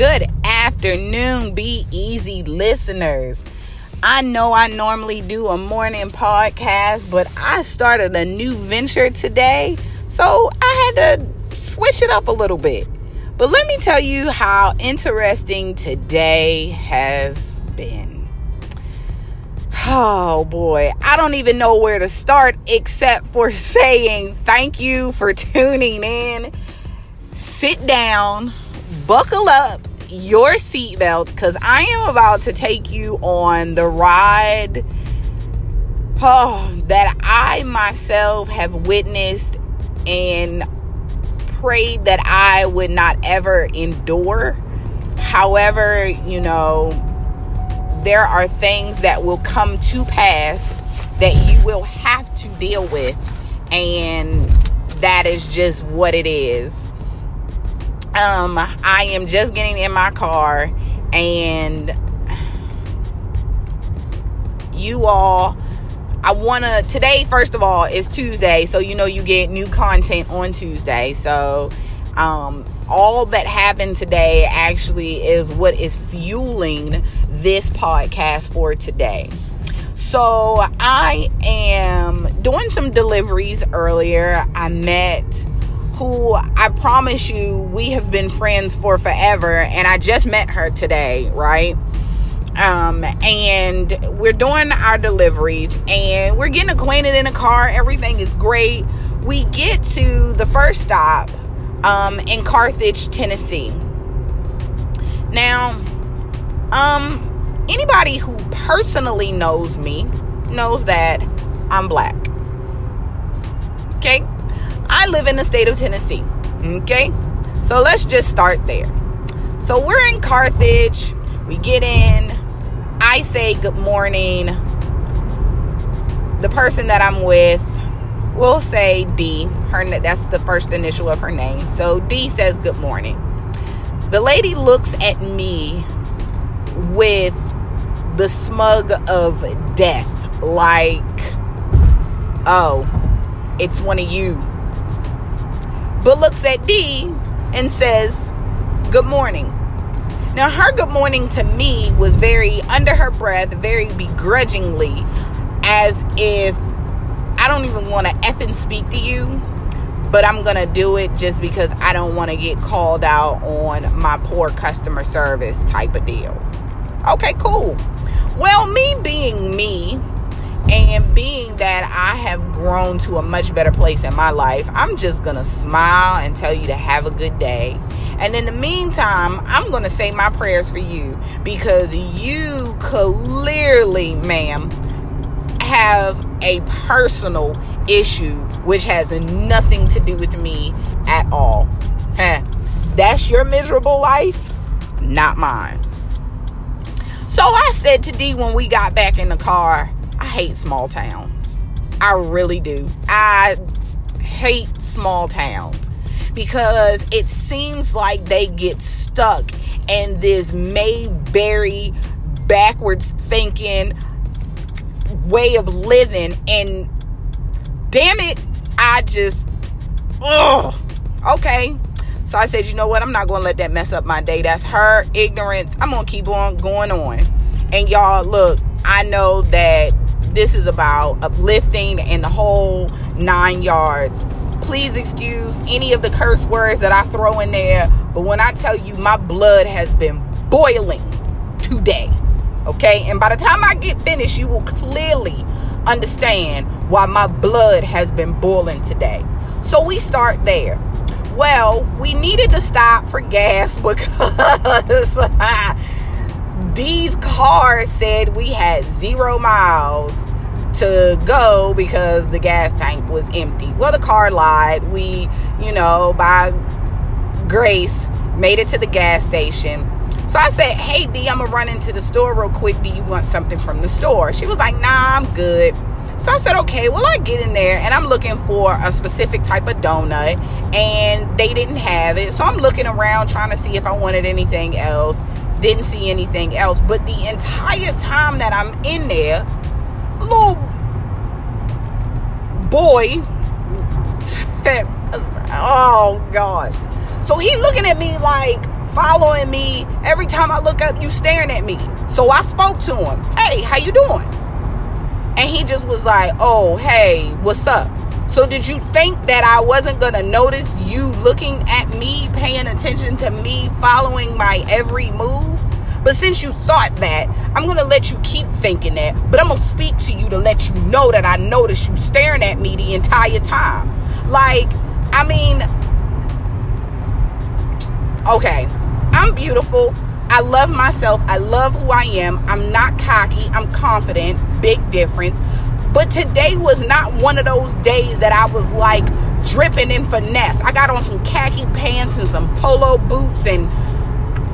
Good afternoon, be easy listeners. I know I normally do a morning podcast, but I started a new venture today, so I had to switch it up a little bit. But let me tell you how interesting today has been. Oh boy, I don't even know where to start except for saying thank you for tuning in. Sit down, buckle up your seatbelt because I am about to take you on the ride oh, that I myself have witnessed and prayed that I would not ever endure. However, you know, there are things that will come to pass that you will have to deal with, and that is just what it is. Um, I am just getting in my car, and you all I want to today first of all is Tuesday so you know you get new content on Tuesday so um all that happened today actually is what is fueling this podcast for today. So I am doing some deliveries earlier. I met I promise you we have been friends for forever and I just met her today, right? Um, and we're doing our deliveries and we're getting acquainted in a car. Everything is great. We get to the first stop um, in Carthage, Tennessee. Now, um, anybody who personally knows me knows that I'm black. Okay? I live in the state of Tennessee. Okay? So let's just start there. So we're in Carthage. We get in. I say good morning. The person that I'm with will say D. Her that's the first initial of her name. So D says good morning. The lady looks at me with the smug of death like oh, it's one of you. But looks at D and says good morning. Now, her good morning to me was very under her breath, very begrudgingly, as if I don't even want to effing speak to you, but I'm going to do it just because I don't want to get called out on my poor customer service type of deal. Okay, cool. Well, me being me, and being that I have grown to a much better place in my life, I'm just going to smile and tell you to have a good day. And in the meantime, I'm going to say my prayers for you because you clearly, ma'am, have a personal issue which has nothing to do with me at all. Huh. That's your miserable life, not mine. So I said to D when we got back in the car, hate small towns. I really do. I hate small towns because it seems like they get stuck in this Mayberry backwards thinking way of living. And damn it I just oh okay. So I said you know what? I'm not going to let that mess up my day. That's her ignorance. I'm to keep on going on. And y'all look I know that this is about uplifting and the whole nine yards. Please excuse any of the curse words that I throw in there, but when I tell you my blood has been boiling today, okay? And by the time I get finished, you will clearly understand why my blood has been boiling today. So we start there. Well, we needed to stop for gas because D's cars said we had zero miles to go because the gas tank was empty. Well, the car lied. We, you know, by grace, made it to the gas station. So I said, Hey, D, I'm gonna run into the store real quick. Do you want something from the store? She was like, Nah, I'm good. So I said, Okay, well, I get in there and I'm looking for a specific type of donut, and they didn't have it. So I'm looking around trying to see if I wanted anything else didn't see anything else. But the entire time that I'm in there, little boy, oh God. So he looking at me like, following me. Every time I look up, you staring at me. So I spoke to him. Hey, how you doing? And he just was like, oh, hey, what's up? So did you think that I wasn't going to notice you looking at me, paying attention to me, following my every move? But since you thought that, I'm going to let you keep thinking that. But I'm going to speak to you to let you know that I noticed you staring at me the entire time. Like, I mean, okay, I'm beautiful. I love myself. I love who I am. I'm not cocky. I'm confident. Big difference. But today was not one of those days that I was like dripping in finesse. I got on some khaki pants and some polo boots and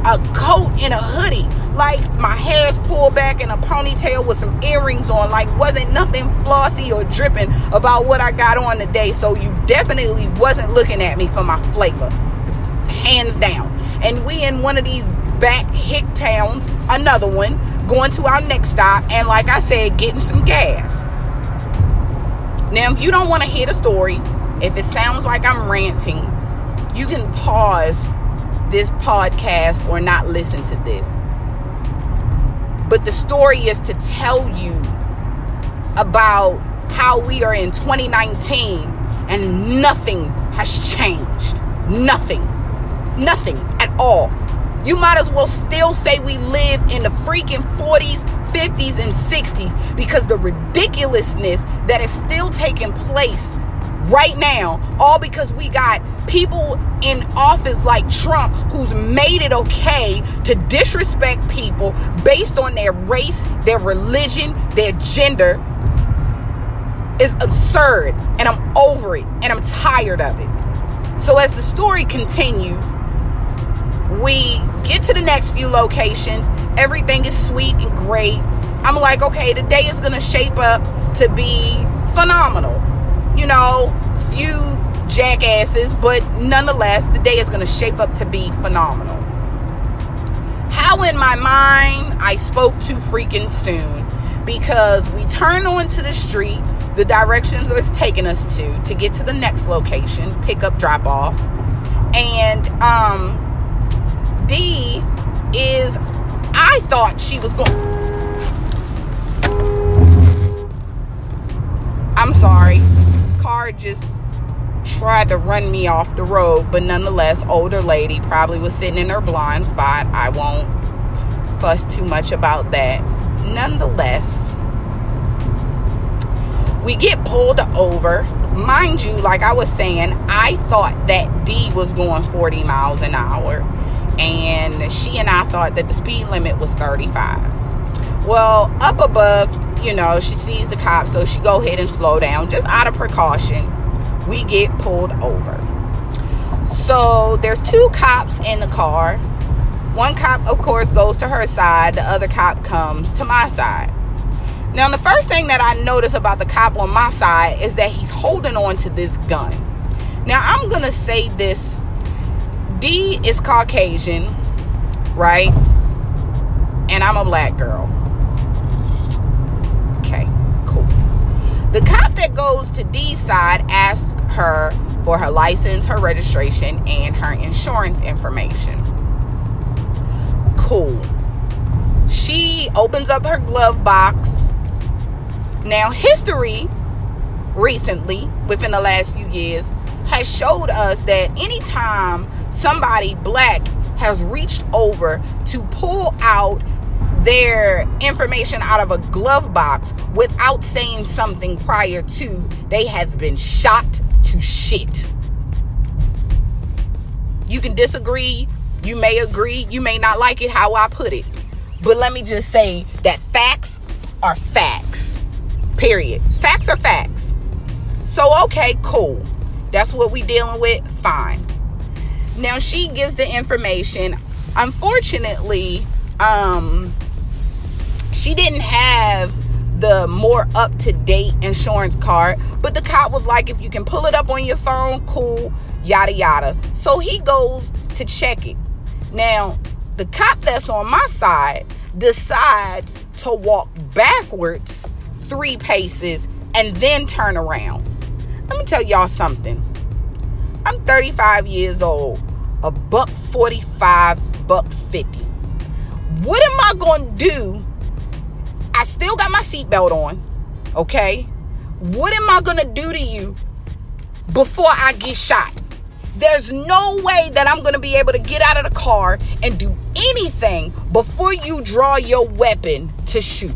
a coat and a hoodie. Like my hair's pulled back in a ponytail with some earrings on. Like wasn't nothing flossy or dripping about what I got on today. So you definitely wasn't looking at me for my flavor. Hands down. And we in one of these back hick towns, another one, going to our next stop, and like I said, getting some gas. Now, if you don't want to hear the story, if it sounds like I'm ranting, you can pause this podcast or not listen to this. But the story is to tell you about how we are in 2019 and nothing has changed. Nothing. Nothing at all. You might as well still say we live in the freaking 40s, 50s, and 60s because the ridiculousness that is still taking place right now, all because we got people in office like Trump who's made it okay to disrespect people based on their race, their religion, their gender is absurd. And I'm over it and I'm tired of it. So as the story continues, we get to the next few locations. Everything is sweet and great. I'm like, okay, the day is going to shape up to be phenomenal. You know, few jackasses, but nonetheless, the day is going to shape up to be phenomenal. How in my mind I spoke too freaking soon because we turn onto the street, the directions it's taking us to to get to the next location, pick up, drop off, and um D is I thought she was going I'm sorry. Car just tried to run me off the road, but nonetheless, older lady probably was sitting in her blind spot. I won't fuss too much about that. Nonetheless, we get pulled over. Mind you, like I was saying, I thought that D was going 40 miles an hour and she and I thought that the speed limit was 35. Well, up above, you know, she sees the cop, so she go ahead and slow down just out of precaution. We get pulled over. So there's two cops in the car. One cop, of course, goes to her side. The other cop comes to my side. Now, the first thing that I notice about the cop on my side is that he's holding on to this gun. Now, I'm going to say this D is Caucasian, right? And I'm a black girl. Okay, cool. The cop that goes to D's side asks her for her license, her registration, and her insurance information. Cool. She opens up her glove box. Now, history recently, within the last few years, has showed us that anytime somebody black has reached over to pull out their information out of a glove box without saying something prior to, they have been shot to shit. You can disagree, you may agree, you may not like it how I put it. But let me just say that facts are facts. Period. Facts are facts. So okay, cool. That's what we dealing with. Fine. Now she gives the information. Unfortunately, um, she didn't have the more up to date insurance card, but the cop was like, if you can pull it up on your phone, cool, yada yada. So he goes to check it. Now, the cop that's on my side decides to walk backwards three paces and then turn around. Let me tell y'all something. I'm 35 years old a buck 45, buck 50. What am I going to do? I still got my seatbelt on, okay? What am I going to do to you before I get shot? There's no way that I'm going to be able to get out of the car and do anything before you draw your weapon to shoot.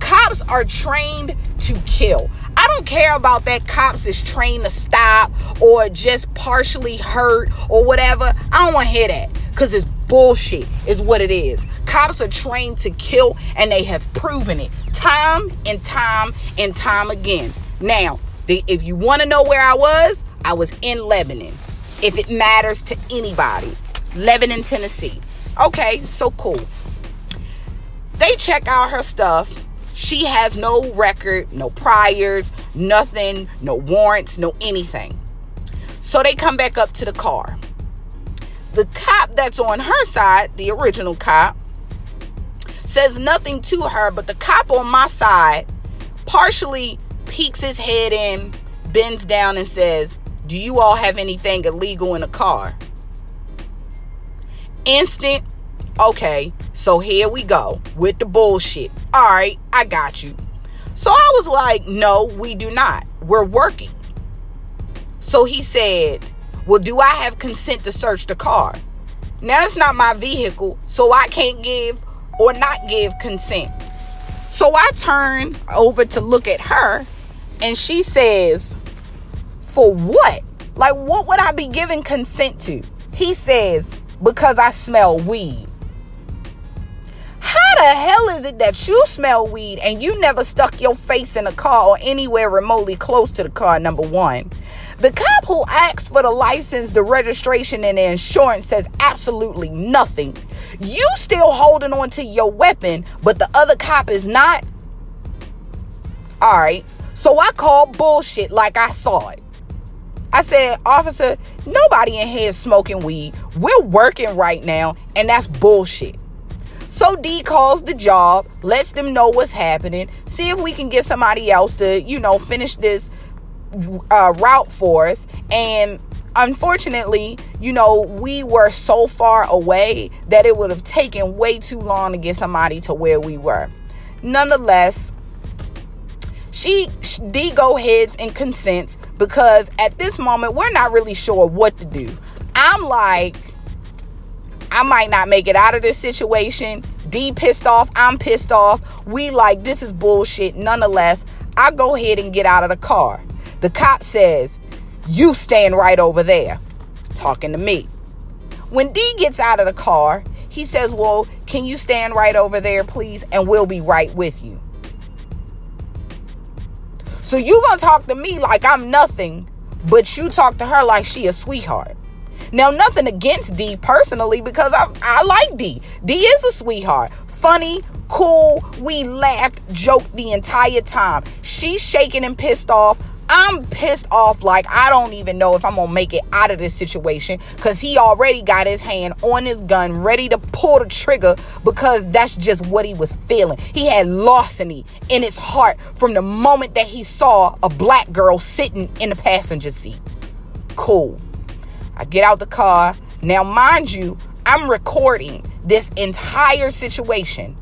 Cops are trained to kill. I don't care about that cops is trained to stop or just partially hurt or whatever. I don't want to hear that because it's bullshit, is what it is. Cops are trained to kill and they have proven it time and time and time again. Now, if you want to know where I was, I was in Lebanon. If it matters to anybody, Lebanon, Tennessee. Okay, so cool. They check out her stuff she has no record, no priors, nothing, no warrants, no anything. So they come back up to the car. The cop that's on her side, the original cop, says nothing to her, but the cop on my side partially peeks his head in, bends down, and says, Do you all have anything illegal in the car? Instant, okay, so here we go with the bullshit. All right, I got you. So I was like, no, we do not. We're working. So he said, well, do I have consent to search the car? Now it's not my vehicle, so I can't give or not give consent. So I turn over to look at her and she says, For what? Like, what would I be giving consent to? He says, Because I smell weed the hell is it that you smell weed and you never stuck your face in a car or anywhere remotely close to the car? Number one. The cop who asks for the license, the registration, and the insurance says absolutely nothing. You still holding on to your weapon, but the other cop is not. All right. So I called bullshit like I saw it. I said, Officer, nobody in here is smoking weed. We're working right now, and that's bullshit. So D calls the job, lets them know what's happening, see if we can get somebody else to, you know, finish this uh, route for us. And unfortunately, you know, we were so far away that it would have taken way too long to get somebody to where we were. Nonetheless, she D go heads and consents because at this moment we're not really sure what to do. I'm like, I might not make it out of this situation. D pissed off. I'm pissed off. We like, this is bullshit. Nonetheless, I go ahead and get out of the car. The cop says, You stand right over there. Talking to me. When D gets out of the car, he says, Well, can you stand right over there, please? And we'll be right with you. So you gonna talk to me like I'm nothing, but you talk to her like she a sweetheart. Now, nothing against D personally because I, I like D. D is a sweetheart. Funny, cool. We laughed, joked the entire time. She's shaking and pissed off. I'm pissed off like I don't even know if I'm gonna make it out of this situation because he already got his hand on his gun ready to pull the trigger because that's just what he was feeling. He had larceny in his heart from the moment that he saw a black girl sitting in the passenger seat. Cool. I get out the car. Now, mind you, I'm recording this entire situation.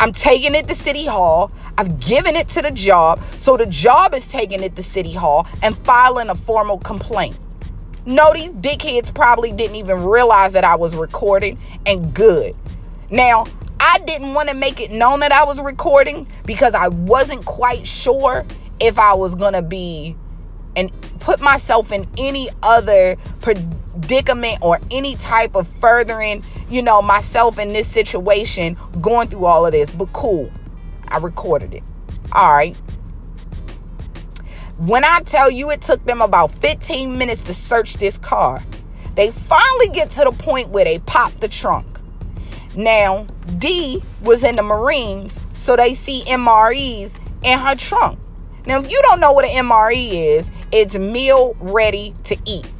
I'm taking it to City Hall. I've given it to the job. So the job is taking it to City Hall and filing a formal complaint. No, these dickheads probably didn't even realize that I was recording, and good. Now, I didn't want to make it known that I was recording because I wasn't quite sure if I was going to be and put myself in any other predicament or any type of furthering, you know, myself in this situation going through all of this. But cool, I recorded it. All right. When I tell you it took them about 15 minutes to search this car, they finally get to the point where they pop the trunk. Now, D was in the Marines, so they see MREs in her trunk. Now, if you don't know what an MRE is, it's meal ready to eat.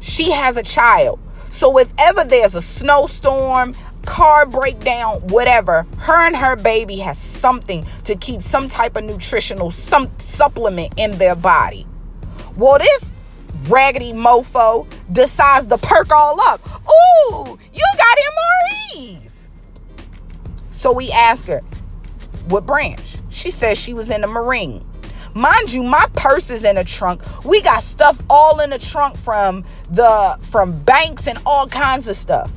She has a child. So if ever there's a snowstorm, car breakdown, whatever, her and her baby has something to keep some type of nutritional some supplement in their body. Well, this raggedy mofo decides to perk all up. Ooh, you got MREs. So we ask her, what branch? She says she was in the Marine. Mind you, my purse is in the trunk. We got stuff all in the trunk from the from banks and all kinds of stuff.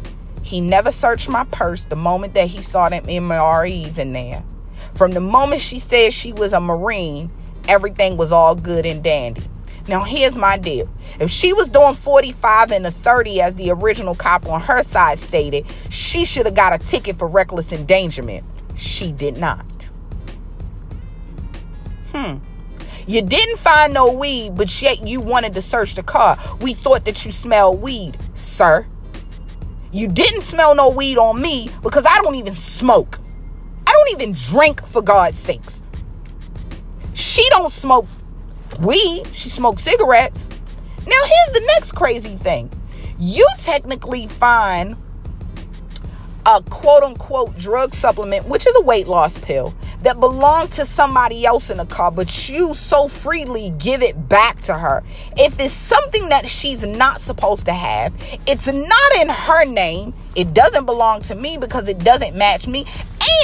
He never searched my purse the moment that he saw them MREs in there. From the moment she said she was a Marine, everything was all good and dandy. Now, here's my deal. If she was doing 45 and a 30, as the original cop on her side stated, she should have got a ticket for reckless endangerment. She did not. Hmm. You didn't find no weed, but yet you wanted to search the car. We thought that you smelled weed, sir. You didn't smell no weed on me because I don't even smoke. I don't even drink for God's sakes. She don't smoke weed, she smokes cigarettes. Now here's the next crazy thing. You technically find a quote unquote drug supplement, which is a weight loss pill, that belonged to somebody else in the car, but you so freely give it back to her. If it's something that she's not supposed to have, it's not in her name, it doesn't belong to me because it doesn't match me.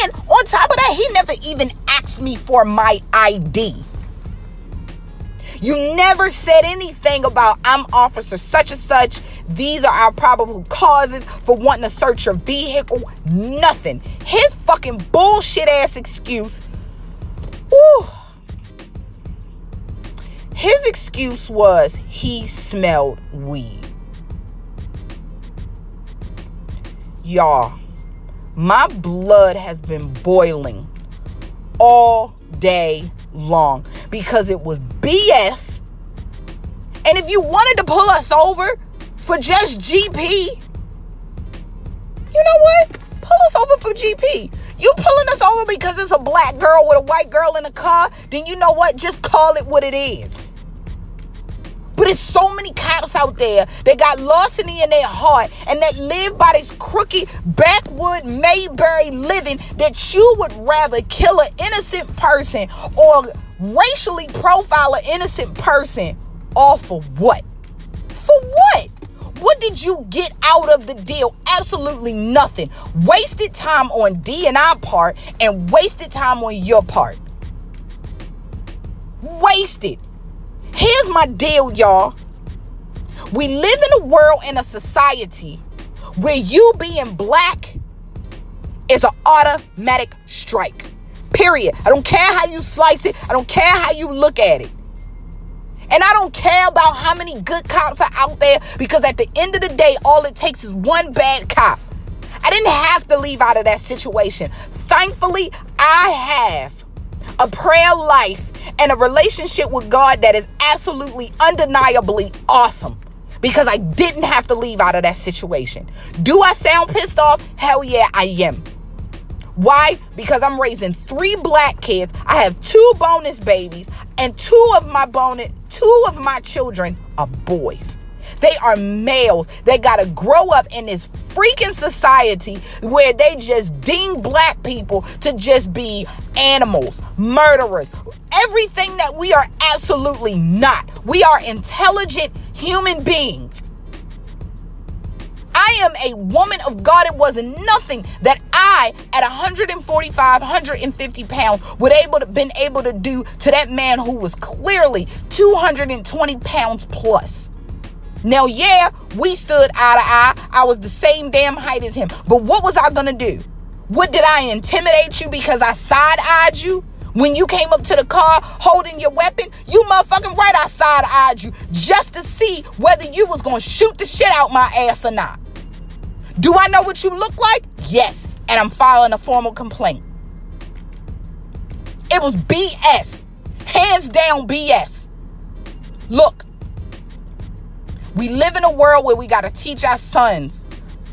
And on top of that, he never even asked me for my ID. You never said anything about I'm officer such and such. These are our probable causes for wanting to search your vehicle. Nothing. His fucking bullshit ass excuse. Whew. His excuse was he smelled weed. Y'all, my blood has been boiling all day long because it was BS. And if you wanted to pull us over for just GP, you know what? Pull us over for GP. You pulling us over because it's a black girl with a white girl in a car, then you know what? Just call it what it is. But it's so many cops out there that got larceny in their heart and that live by this crooked backwood Mayberry living that you would rather kill an innocent person or racially profile an innocent person off for what? For what? What did you get out of the deal? Absolutely nothing. Wasted time on D and I part and wasted time on your part. Wasted. Here's my deal, y'all. We live in a world in a society where you being black is an automatic strike. Period. I don't care how you slice it. I don't care how you look at it. And I don't care about how many good cops are out there because at the end of the day, all it takes is one bad cop. I didn't have to leave out of that situation. Thankfully, I have a prayer life and a relationship with God that is absolutely undeniably awesome because I didn't have to leave out of that situation. Do I sound pissed off? Hell yeah, I am. Why? Because I'm raising three black kids. I have two bonus babies, and two of my bonus, two of my children are boys. They are males. They got to grow up in this freaking society where they just deem black people to just be animals, murderers, everything that we are absolutely not. We are intelligent human beings. I am a woman of God. It was nothing that I, at 145, 150 pounds, would able to been able to do to that man who was clearly 220 pounds plus. Now, yeah, we stood eye to eye. I was the same damn height as him. But what was I gonna do? What did I intimidate you because I side eyed you? When you came up to the car holding your weapon, you motherfucking right, I side eyed you just to see whether you was gonna shoot the shit out my ass or not. Do I know what you look like? Yes. And I'm filing a formal complaint. It was BS. Hands down BS. Look, we live in a world where we got to teach our sons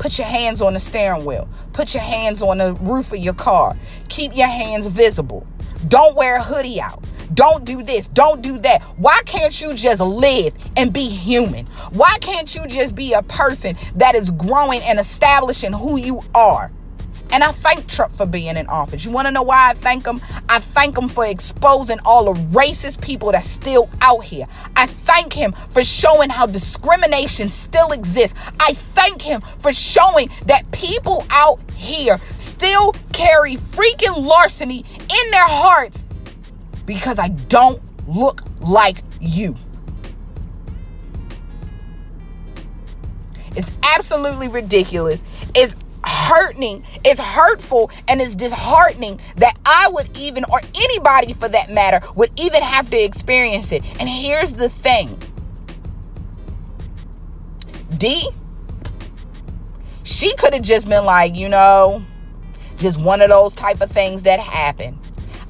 put your hands on the steering wheel, put your hands on the roof of your car, keep your hands visible. Don't wear a hoodie out. Don't do this. Don't do that. Why can't you just live and be human? Why can't you just be a person that is growing and establishing who you are? And I thank Trump for being in office. You want to know why I thank him? I thank him for exposing all the racist people that's still out here. I thank him for showing how discrimination still exists. I thank him for showing that people out here still carry freaking larceny in their hearts because I don't look like you. It's absolutely ridiculous. It's hurting, it's hurtful, and it's disheartening that I would even, or anybody for that matter, would even have to experience it. And here's the thing D, she could have just been like, you know, just one of those type of things that happen.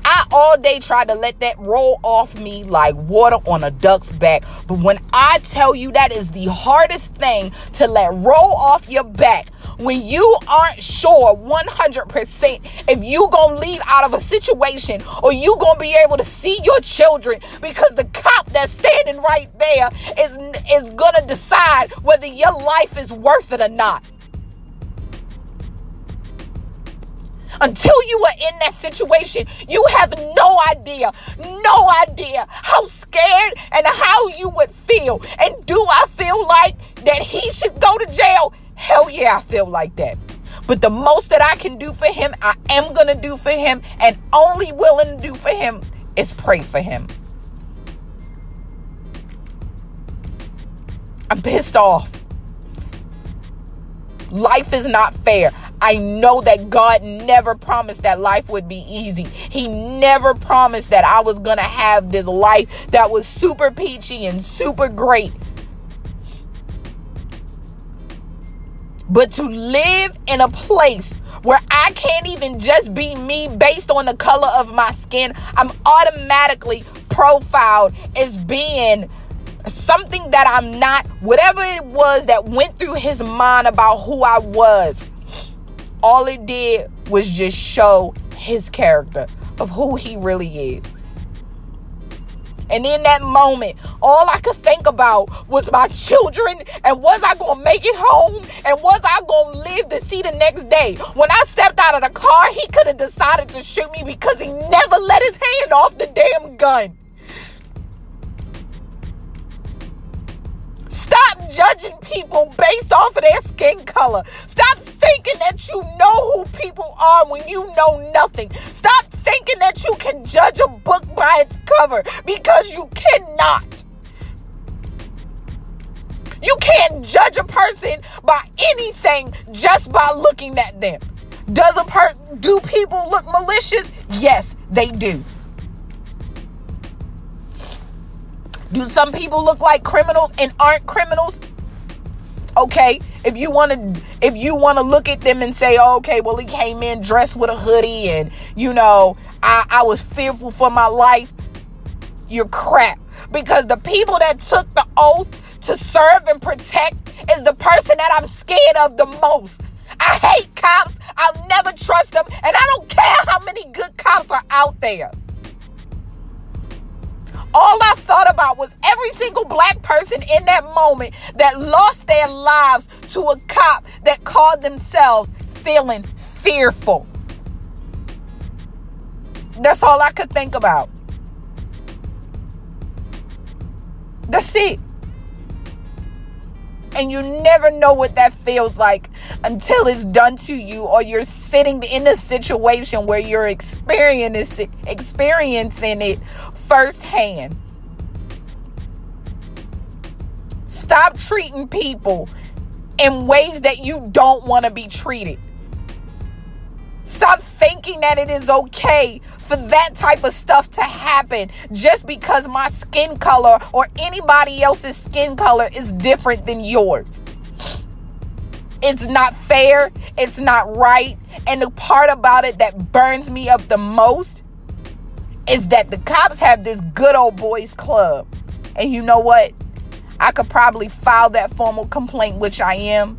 I all day tried to let that roll off me like water on a duck's back. But when I tell you that is the hardest thing to let roll off your back, when you aren't sure 100% if you gonna leave out of a situation or you gonna be able to see your children because the cop that's standing right there is is gonna decide whether your life is worth it or not until you are in that situation, you have no idea, no idea how scared and how you would feel. And do I feel like that he should go to jail? Hell yeah, I feel like that. But the most that I can do for him, I am going to do for him, and only willing to do for him is pray for him. I'm pissed off. Life is not fair. I know that God never promised that life would be easy. He never promised that I was going to have this life that was super peachy and super great. But to live in a place where I can't even just be me based on the color of my skin, I'm automatically profiled as being something that I'm not, whatever it was that went through his mind about who I was all it did was just show his character of who he really is. And in that moment, all I could think about was my children and was I going to make it home and was I going to live to see the next day. When I stepped out of the car, he could have decided to shoot me because he never let his hand off the damn gun. Judging people based off of their skin color. Stop thinking that you know who people are when you know nothing. Stop thinking that you can judge a book by its cover because you cannot. You can't judge a person by anything just by looking at them. Does a person do people look malicious? Yes, they do. Do some people look like criminals and aren't criminals? Okay, if you want to if you want to look at them and say, oh, "Okay, well he came in dressed with a hoodie and you know, I I was fearful for my life." You're crap because the people that took the oath to serve and protect is the person that I'm scared of the most. I hate cops. I'll never trust them, and I don't care how many good cops are out there all I thought about was every single black person in that moment that lost their lives to a cop that called themselves feeling fearful. That's all I could think about. That's it. And you never know what that feels like until it's done to you, or you're sitting in a situation where you're experiencing experiencing it firsthand. Stop treating people in ways that you don't want to be treated. Stop thinking that it is okay for that type of stuff to happen just because my skin color or anybody else's skin color is different than yours. It's not fair. It's not right. And the part about it that burns me up the most is that the cops have this good old boys club. And you know what? I could probably file that formal complaint, which I am,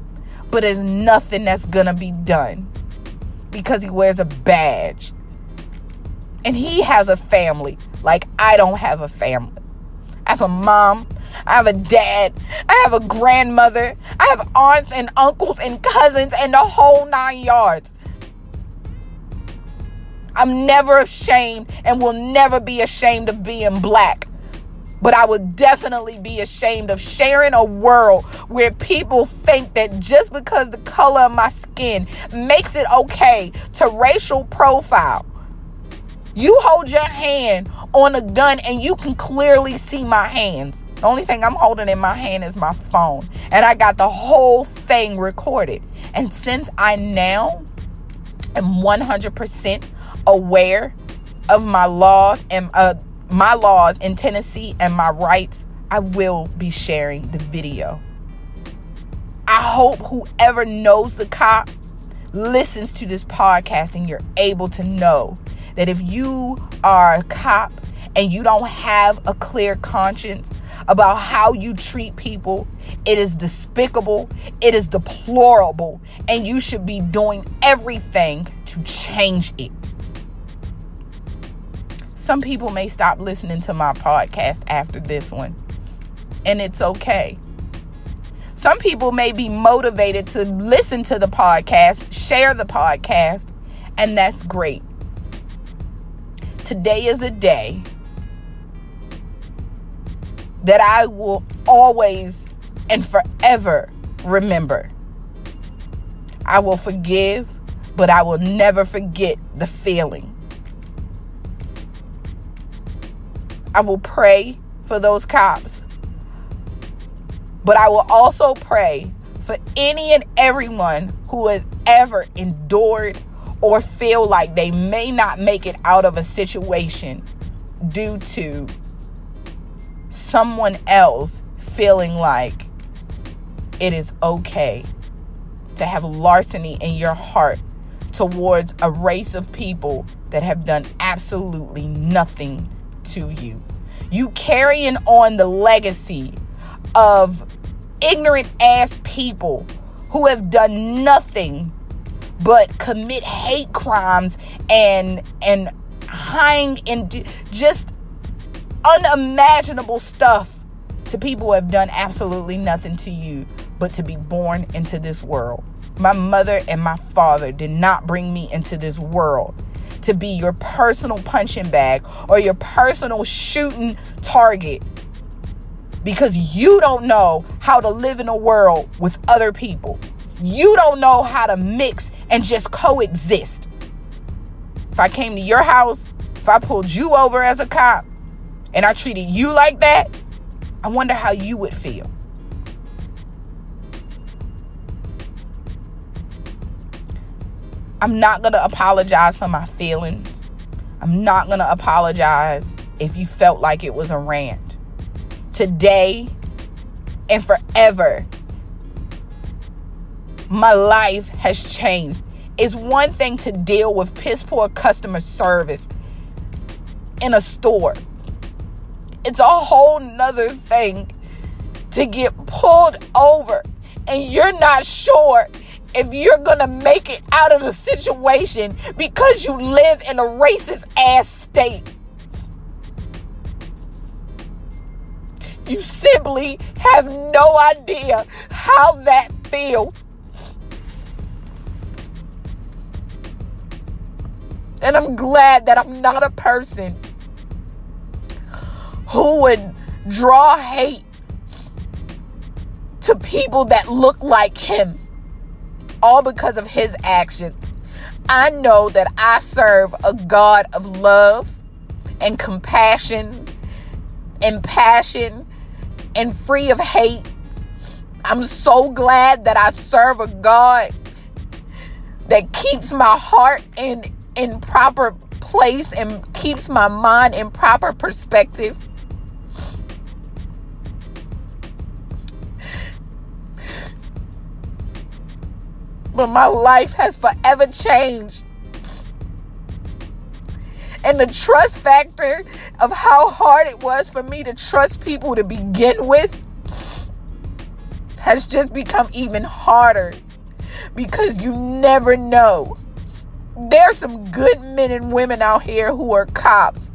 but there's nothing that's gonna be done because he wears a badge. And he has a family, like I don't have a family. I have a mom, I have a dad, I have a grandmother, I have aunts and uncles and cousins and the whole nine yards. I'm never ashamed and will never be ashamed of being black. But I would definitely be ashamed of sharing a world where people think that just because the color of my skin makes it okay to racial profile. You hold your hand on a gun and you can clearly see my hands. The only thing I'm holding in my hand is my phone. And I got the whole thing recorded. And since I now am 100% aware of my laws and uh, my laws in Tennessee and my rights, I will be sharing the video. I hope whoever knows the cop listens to this podcast and you're able to know that if you are a cop and you don't have a clear conscience about how you treat people, it is despicable, it is deplorable, and you should be doing everything to change it. Some people may stop listening to my podcast after this one, and it's okay. Some people may be motivated to listen to the podcast, share the podcast, and that's great. Today is a day that I will always and forever remember. I will forgive, but I will never forget the feeling. I will pray for those cops. But I will also pray for any and everyone who has ever endured or feel like they may not make it out of a situation due to someone else feeling like it is okay to have larceny in your heart towards a race of people that have done absolutely nothing to you. You carrying on the legacy of ignorant ass people who have done nothing but commit hate crimes and and hang and just unimaginable stuff to people who have done absolutely nothing to you but to be born into this world. My mother and my father did not bring me into this world to be your personal punching bag or your personal shooting target because you don't know how to live in a world with other people. You don't know how to mix and just coexist. If I came to your house, if I pulled you over as a cop and I treated you like that, I wonder how you would feel. I'm not going to apologize for my feelings. I'm not going to apologize if you felt like it was a rant. Today and forever, my life has changed. It's one thing to deal with piss poor customer service in a store, it's a whole nother thing to get pulled over and you're not sure if you're gonna make it out of the situation because you live in a racist ass state. You simply have no idea how that feels. And I'm glad that I'm not a person who would draw hate to people that look like him all because of his actions. I know that I serve a God of love and compassion and passion and free of hate. I'm so glad that I serve a God that keeps my heart in in proper place and keeps my mind in proper perspective. But my life has forever changed. And the trust factor of how hard it was for me to trust people to begin with has just become even harder because you never know. There's some good men and women out here who are cops.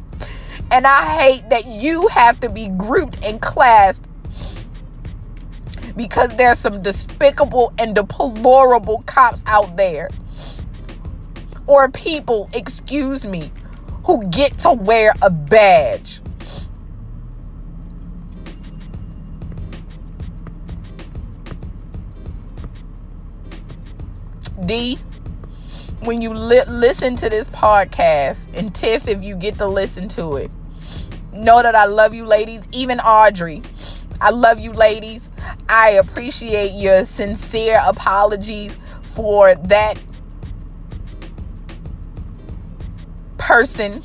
And I hate that you have to be grouped and classed because there's some despicable and deplorable cops out there or people, excuse me, who get to wear a badge. D, when you li- listen to this podcast, and Tiff, if you get to listen to it, know that I love you, ladies. Even Audrey, I love you, ladies. I appreciate your sincere apologies for that person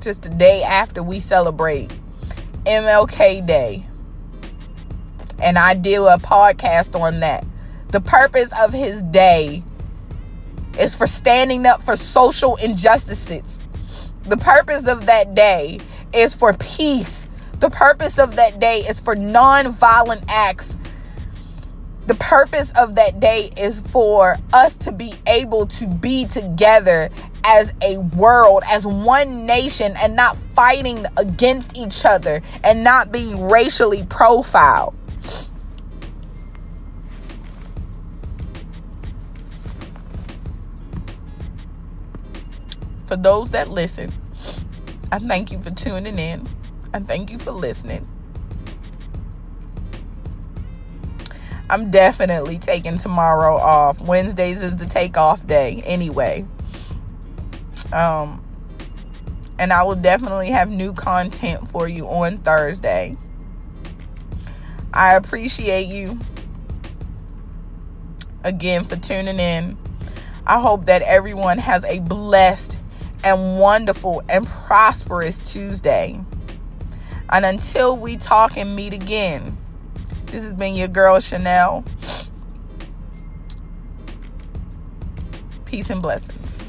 just the day after we celebrate MLK Day. And I do a podcast on that. The purpose of his day is for standing up for social injustices. The purpose of that day is for peace. The purpose of that day is for non-violent acts. The purpose of that day is for us to be able to be together as a world, as one nation, and not fighting against each other and not being racially profiled. For those that listen, I thank you for tuning in. I thank you for listening. I'm definitely taking tomorrow off. Wednesdays is the takeoff day anyway. Um, and I will definitely have new content for you on Thursday. I appreciate you again for tuning in. I hope that everyone has a blessed and wonderful and prosperous Tuesday. And until we talk and meet again, this has been your girl Chanel. Peace and blessings.